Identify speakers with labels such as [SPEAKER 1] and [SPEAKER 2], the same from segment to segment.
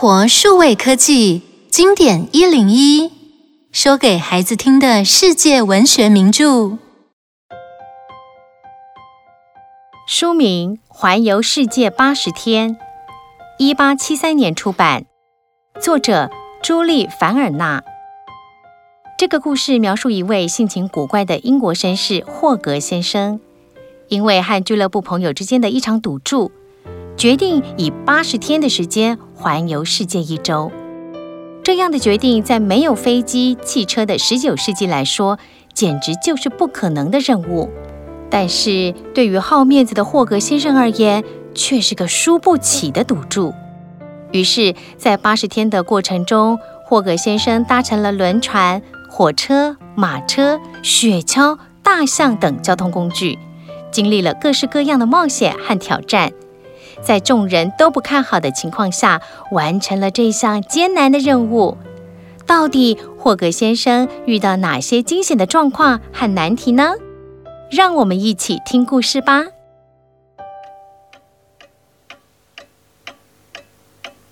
[SPEAKER 1] 活数位科技经典一零一，说给孩子听的世界文学名著。
[SPEAKER 2] 书名《环游世界八十天》，一八七三年出版，作者朱莉·凡尔纳。这个故事描述一位性情古怪的英国绅士霍格先生，因为和俱乐部朋友之间的一场赌注，决定以八十天的时间环游世界一周。这样的决定，在没有飞机、汽车的十九世纪来说，简直就是不可能的任务。但是对于好面子的霍格先生而言，却是个输不起的赌注。于是，在八十天的过程中，霍格先生搭乘了轮船。火车、马车、雪橇、大象等交通工具，经历了各式各样的冒险和挑战，在众人都不看好的情况下，完成了这项艰难的任务。到底霍格先生遇到哪些惊险的状况和难题呢？让我们一起听故事吧。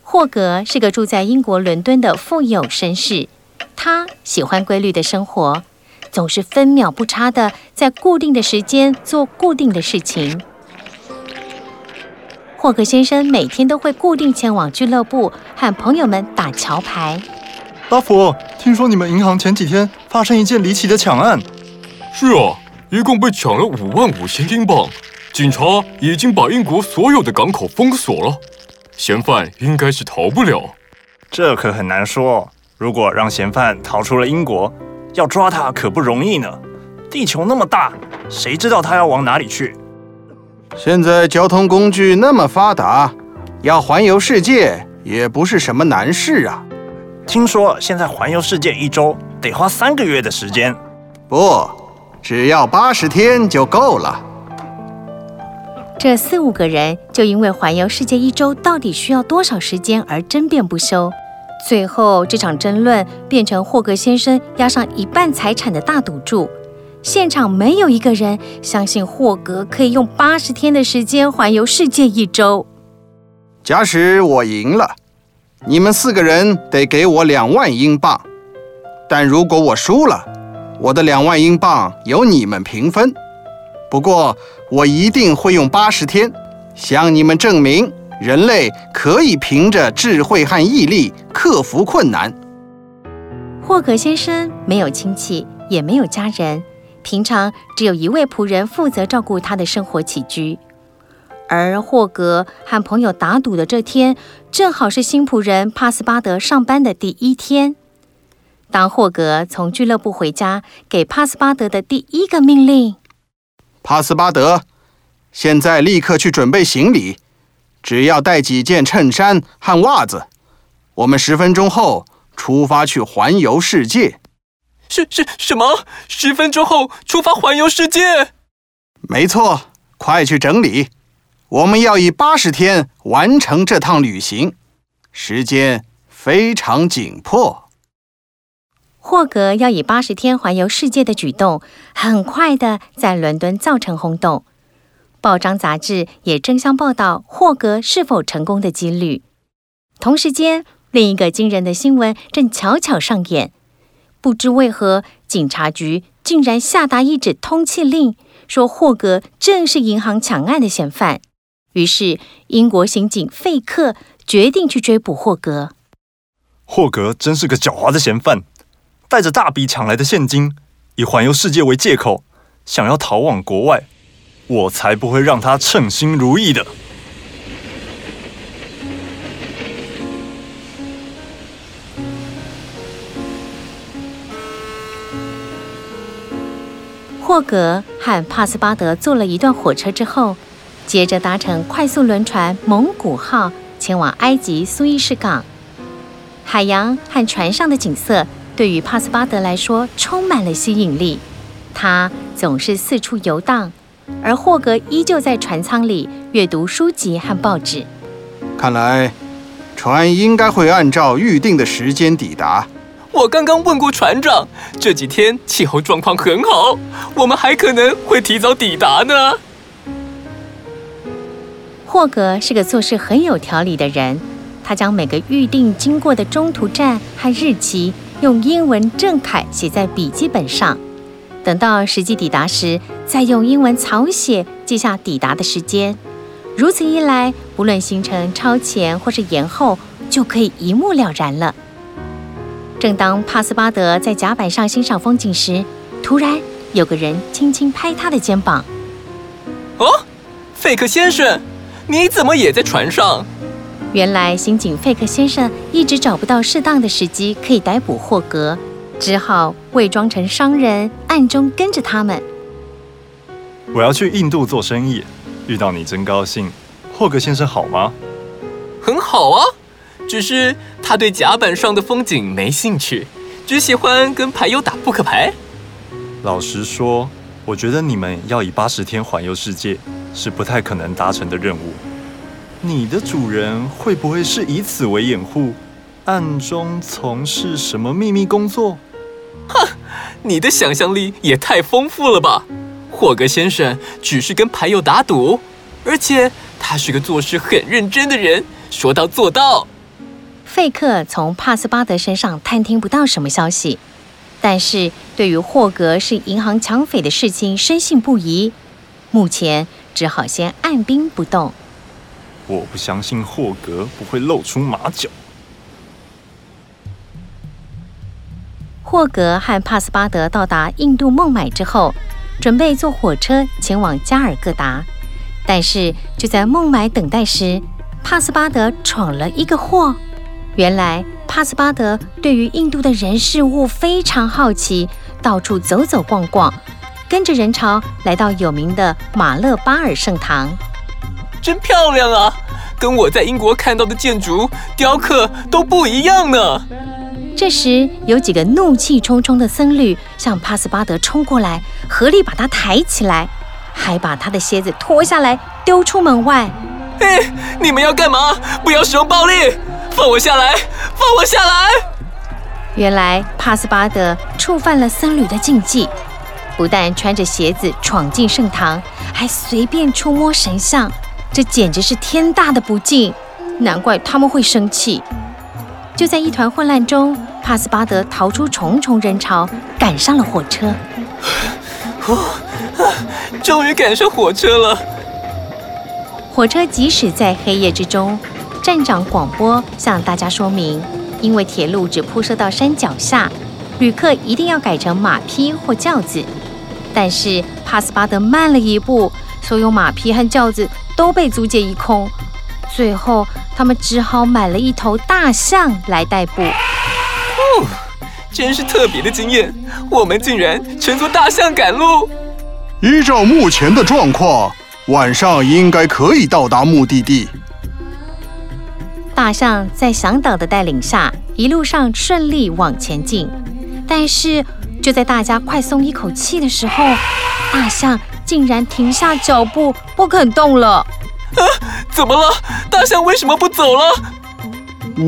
[SPEAKER 2] 霍格是个住在英国伦敦的富有绅士。他喜欢规律的生活，总是分秒不差的在固定的时间做固定的事情。霍克先生每天都会固定前往俱乐部和朋友们打桥牌。
[SPEAKER 3] 拉佛，听说你们银行前几天发生一件离奇的抢案？
[SPEAKER 4] 是啊，一共被抢了五万五千英镑，警察已经把英国所有的港口封锁了，嫌犯应该是逃不了。
[SPEAKER 3] 这可很难说。如果让嫌犯逃出了英国，要抓他可不容易呢。地球那么大，谁知道他要往哪里去？
[SPEAKER 5] 现在交通工具那么发达，要环游世界也不是什么难事啊。
[SPEAKER 3] 听说现在环游世界一周得花三个月的时间。
[SPEAKER 5] 不，只要八十天就够了。
[SPEAKER 2] 这四五个人就因为环游世界一周到底需要多少时间而争辩不休。最后，这场争论变成霍格先生押上一半财产的大赌注。现场没有一个人相信霍格可以用八十天的时间环游世界一周。
[SPEAKER 5] 假使我赢了，你们四个人得给我两万英镑；但如果我输了，我的两万英镑由你们平分。不过，我一定会用八十天向你们证明。人类可以凭着智慧和毅力克服困难。
[SPEAKER 2] 霍格先生没有亲戚，也没有家人，平常只有一位仆人负责照顾他的生活起居。而霍格和朋友打赌的这天，正好是新仆人帕斯巴德上班的第一天。当霍格从俱乐部回家，给帕斯巴德的第一个命令：“
[SPEAKER 5] 帕斯巴德，现在立刻去准备行李。”只要带几件衬衫和袜子，我们十分钟后出发去环游世界。
[SPEAKER 4] 是是什么？十分钟后出发环游世界？
[SPEAKER 5] 没错，快去整理。我们要以八十天完成这趟旅行，时间非常紧迫。
[SPEAKER 2] 霍格要以八十天环游世界的举动，很快的在伦敦造成轰动。报章杂志也争相报道霍格是否成功的几率。同时间，另一个惊人的新闻正悄悄上演。不知为何，警察局竟然下达一纸通缉令，说霍格正是银行抢案的嫌犯。于是，英国刑警费克决定去追捕霍格。
[SPEAKER 3] 霍格真是个狡猾的嫌犯，带着大笔抢来的现金，以环游世界为借口，想要逃往国外。我才不会让他称心如意的。
[SPEAKER 2] 霍格和帕斯巴德坐了一段火车之后，接着搭乘快速轮船“蒙古号”前往埃及苏伊士港。海洋和船上的景色对于帕斯巴德来说充满了吸引力，他总是四处游荡。而霍格依旧在船舱里阅读书籍和报纸。
[SPEAKER 5] 看来，船应该会按照预定的时间抵达。
[SPEAKER 4] 我刚刚问过船长，这几天气候状况很好，我们还可能会提早抵达呢。
[SPEAKER 2] 霍格是个做事很有条理的人，他将每个预定经过的中途站和日期用英文正楷写在笔记本上，等到实际抵达时，再用英文草写记下抵达的时间。如此一来，不论行程超前或是延后，就可以一目了然了。正当帕斯巴德在甲板上欣赏风景时，突然有个人轻轻拍他的肩膀：“
[SPEAKER 6] 哦，费克先生，你怎么也在船上？”
[SPEAKER 2] 原来刑警费克先生一直找不到适当的时机可以逮捕霍格，只好伪装成商人，暗中跟着他们。
[SPEAKER 3] 我要去印度做生意。遇到你真高兴，霍格先生好吗？
[SPEAKER 6] 很好啊，只是他对甲板上的风景没兴趣，只喜欢跟牌友打扑克牌。
[SPEAKER 3] 老实说，我觉得你们要以八十天环游世界是不太可能达成的任务。你的主人会不会是以此为掩护，暗中从事什么秘密工作？
[SPEAKER 6] 哼，你的想象力也太丰富了吧！霍格先生只是跟牌友打赌，而且他是个做事很认真的人，说到做到。
[SPEAKER 2] 费克从帕斯巴德身上探听不到什么消息，但是对于霍格是银行抢匪的事情深信不疑，目前只好先按兵不动。
[SPEAKER 3] 我不相信霍格不会露出马脚。
[SPEAKER 2] 霍格和帕斯巴德到达印度孟买之后，准备坐火车前往加尔各答，但是就在孟买等待时，帕斯巴德闯了一个祸。原来帕斯巴德对于印度的人事物非常好奇，到处走走逛逛，跟着人潮来到有名的马勒巴尔圣堂。
[SPEAKER 6] 真漂亮啊，跟我在英国看到的建筑雕刻都不一样呢。
[SPEAKER 2] 这时，有几个怒气冲冲的僧侣向帕斯巴德冲过来，合力把他抬起来，还把他的鞋子脱下来丢出门外。
[SPEAKER 6] 哎，你们要干嘛？不要使用暴力！放我下来！放我下来！
[SPEAKER 2] 原来帕斯巴德触犯了僧侣的禁忌，不但穿着鞋子闯进圣堂，还随便触摸神像，这简直是天大的不敬！难怪他们会生气。就在一团混乱中，帕斯巴德逃出重重人潮，赶上了火车。
[SPEAKER 6] 终于赶上火车了。
[SPEAKER 2] 火车即使在黑夜之中，站长广播向大家说明，因为铁路只铺设到山脚下，旅客一定要改成马匹或轿子。但是帕斯巴德慢了一步，所有马匹和轿子都被租借一空。最后，他们只好买了一头大象来代步。
[SPEAKER 6] 哦，真是特别的经验！我们竟然乘坐大象赶路。
[SPEAKER 5] 依照目前的状况，晚上应该可以到达目的地。
[SPEAKER 2] 大象在向导的带领下，一路上顺利往前进。但是，就在大家快松一口气的时候，大象竟然停下脚步，不肯动了。
[SPEAKER 6] 啊，怎么了？大象为什么不走了？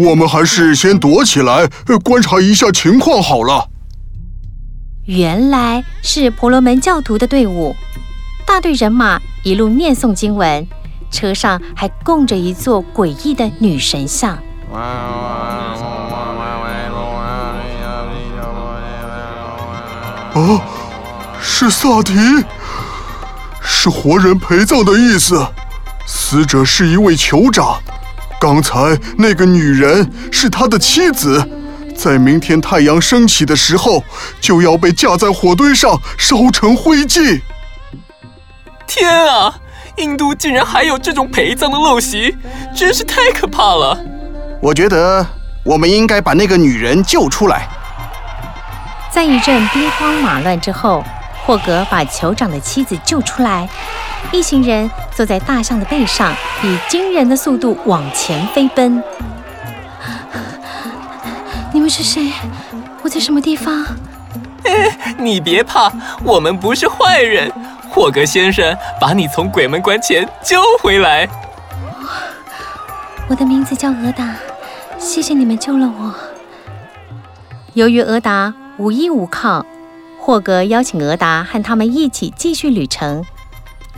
[SPEAKER 5] 我们还是先躲起来，观察一下情况好了。
[SPEAKER 2] 原来是婆罗门教徒的队伍，大队人马一路念诵经文，车上还供着一座诡异的女神像。
[SPEAKER 5] 啊，是萨提，是活人陪葬的意思。死者是一位酋长，刚才那个女人是他的妻子，在明天太阳升起的时候就要被架在火堆上烧成灰烬。
[SPEAKER 6] 天啊，印度竟然还有这种陪葬的陋习，真是太可怕了！
[SPEAKER 5] 我觉得我们应该把那个女人救出来。
[SPEAKER 2] 在一阵兵荒马乱之后，霍格把酋长的妻子救出来。一行人坐在大象的背上，以惊人的速度往前飞奔。你们是谁？我在什么地方？
[SPEAKER 6] 哎，你别怕，我们不是坏人。霍格先生把你从鬼门关前救回来。
[SPEAKER 2] 我的名字叫俄达，谢谢你们救了我。由于俄达无依无靠，霍格邀请俄达和他们一起继续旅程。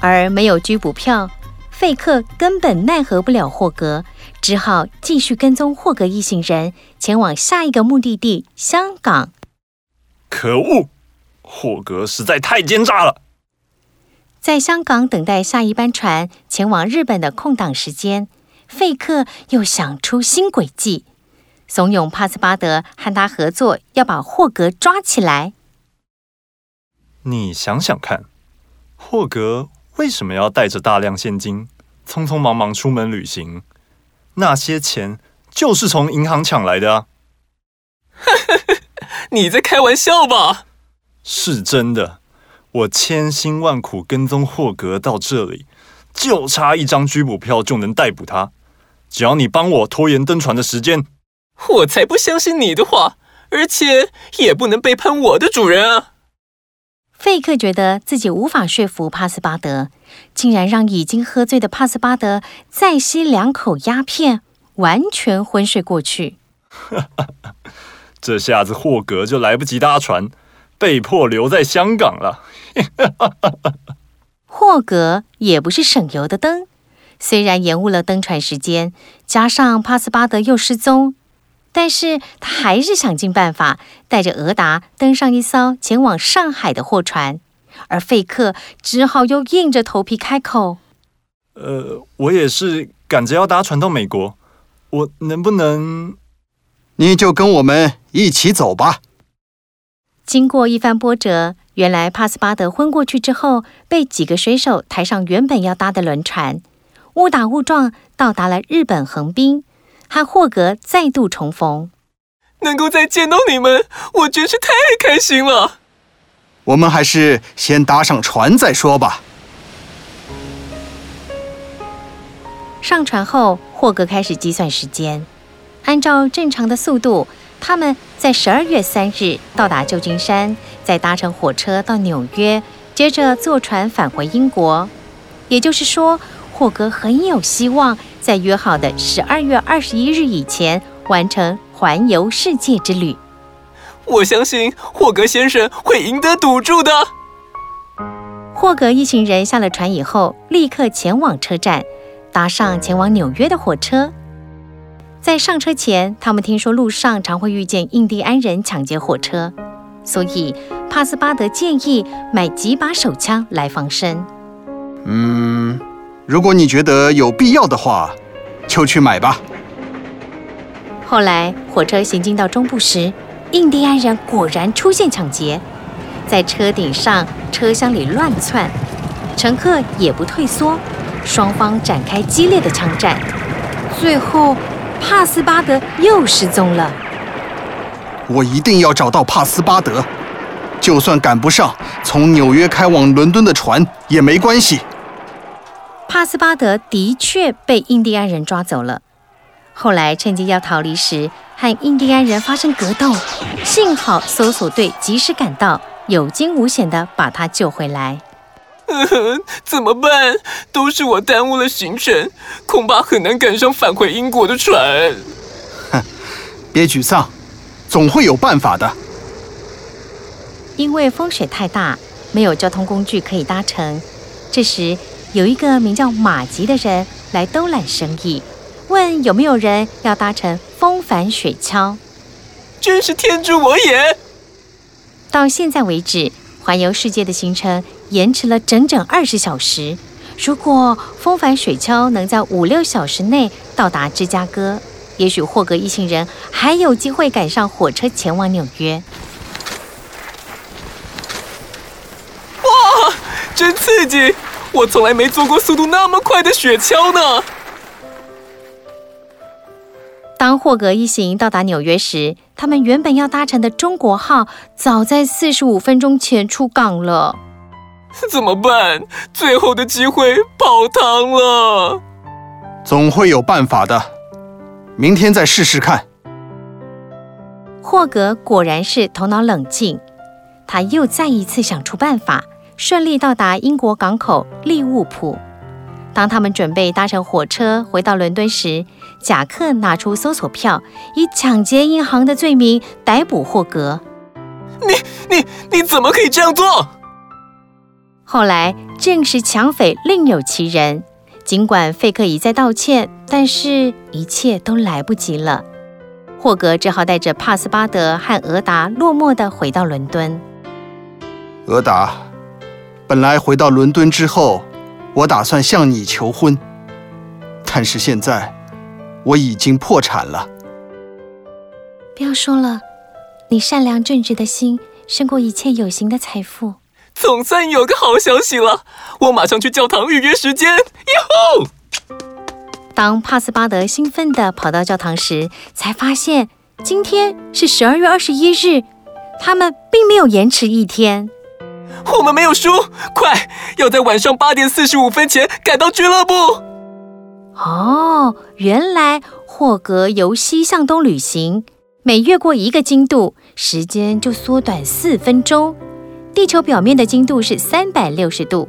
[SPEAKER 2] 而没有拘捕票，费克根本奈何不了霍格，只好继续跟踪霍格一行人前往下一个目的地——香港。
[SPEAKER 3] 可恶，霍格实在太奸诈了！
[SPEAKER 2] 在香港等待下一班船前往日本的空档时间，费克又想出新诡计，怂恿帕斯巴德和他合作，要把霍格抓起来。
[SPEAKER 3] 你想想看，霍格为什么要带着大量现金，匆匆忙忙出门旅行？那些钱就是从银行抢来的啊！
[SPEAKER 6] 你在开玩笑吧？
[SPEAKER 3] 是真的，我千辛万苦跟踪霍格到这里，就差一张拘捕票就能逮捕他。只要你帮我拖延登船的时间，
[SPEAKER 6] 我才不相信你的话，而且也不能背叛我的主人啊！
[SPEAKER 2] 费克觉得自己无法说服帕斯巴德，竟然让已经喝醉的帕斯巴德再吸两口鸦片，完全昏睡过去。
[SPEAKER 3] 这下子霍格就来不及搭船，被迫留在香港了。
[SPEAKER 2] 霍格也不是省油的灯，虽然延误了登船时间，加上帕斯巴德又失踪。但是他还是想尽办法带着俄达登上一艘前往上海的货船，而费克只好又硬着头皮开口：“
[SPEAKER 3] 呃，我也是赶着要搭船到美国，我能不能……
[SPEAKER 5] 你就跟我们一起走吧。”
[SPEAKER 2] 经过一番波折，原来帕斯巴德昏过去之后，被几个水手抬上原本要搭的轮船，误打误撞到达了日本横滨。和霍格再度重逢，
[SPEAKER 6] 能够再见到你们，我真是太开心了。
[SPEAKER 5] 我们还是先搭上船再说吧。
[SPEAKER 2] 上船后，霍格开始计算时间，按照正常的速度，他们在十二月三日到达旧金山，再搭乘火车到纽约，接着坐船返回英国。也就是说，霍格很有希望在约好的十二月二十一日以前完成环游世界之旅。
[SPEAKER 6] 我相信霍格先生会赢得赌注的。
[SPEAKER 2] 霍格一行人下了船以后，立刻前往车站，搭上前往纽约的火车。在上车前，他们听说路上常会遇见印第安人抢劫火车，所以帕斯巴德建议买几把手枪来防身。
[SPEAKER 5] 嗯。如果你觉得有必要的话，就去买吧。
[SPEAKER 2] 后来火车行进到中部时，印第安人果然出现抢劫，在车顶上、车厢里乱窜，乘客也不退缩，双方展开激烈的枪战。最后，帕斯巴德又失踪了。
[SPEAKER 5] 我一定要找到帕斯巴德，就算赶不上从纽约开往伦敦的船也没关系。
[SPEAKER 2] 帕斯巴德的确被印第安人抓走了。后来趁机要逃离时，和印第安人发生格斗，幸好搜索队及时赶到，有惊无险地把他救回来。
[SPEAKER 6] 嗯，怎么办？都是我耽误了行程，恐怕很难赶上返回英国的船。
[SPEAKER 5] 哼，别沮丧，总会有办法的。
[SPEAKER 2] 因为风雪太大，没有交通工具可以搭乘。这时，有一个名叫马吉的人来兜揽生意，问有没有人要搭乘风帆雪橇。
[SPEAKER 6] 真是天助我也！
[SPEAKER 2] 到现在为止，环游世界的行程延迟了整整二十小时。如果风帆水橇能在五六小时内到达芝加哥，也许霍格一行人还有机会赶上火车前往纽约。
[SPEAKER 6] 哇，真刺激！我从来没坐过速度那么快的雪橇呢。
[SPEAKER 2] 当霍格一行到达纽约时，他们原本要搭乘的中国号早在四十五分钟前出港了。
[SPEAKER 6] 怎么办？最后的机会泡汤了。
[SPEAKER 5] 总会有办法的，明天再试试看。
[SPEAKER 2] 霍格果然是头脑冷静，他又再一次想出办法。顺利到达英国港口利物浦。当他们准备搭乘火车回到伦敦时，贾克拿出搜索票，以抢劫银行的罪名逮捕霍格。
[SPEAKER 6] 你、你、你怎么可以这样做？
[SPEAKER 2] 后来证实抢匪另有其人，尽管费克一再道歉，但是一切都来不及了。霍格只好带着帕斯巴德和俄达落寞地回到伦敦。
[SPEAKER 5] 俄达，本来回到伦敦之后，我打算向你求婚，但是现在我已经破产了。
[SPEAKER 1] 不要说了，你善良正直的心胜过一切有形的财富。
[SPEAKER 6] 总算有个好消息了，我马上去教堂预约时间。哟吼！
[SPEAKER 2] 当帕斯巴德兴奋地跑到教堂时，才发现今天是十二月二十一日，他们并没有延迟一天。
[SPEAKER 6] 我们没有输，快要在晚上八点四十五分前赶到俱乐部。
[SPEAKER 2] 哦，原来霍格由西向东旅行，每越过一个经度，时间就缩短四分钟。地球表面的经度是三百六十度，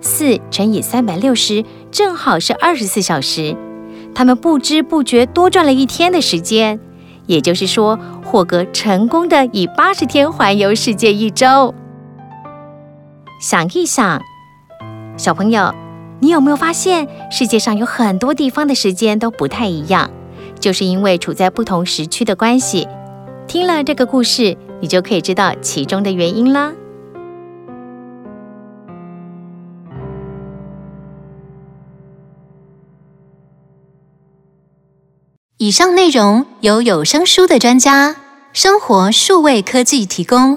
[SPEAKER 2] 四乘以三百六十正好是二十四小时。他们不知不觉多赚了一天的时间，也就是说，霍格成功的以八十天环游世界一周。想一想，小朋友，你有没有发现世界上有很多地方的时间都不太一样？就是因为处在不同时区的关系。听了这个故事，你就可以知道其中的原因了。
[SPEAKER 1] 以上内容由有声书的专家生活数位科技提供。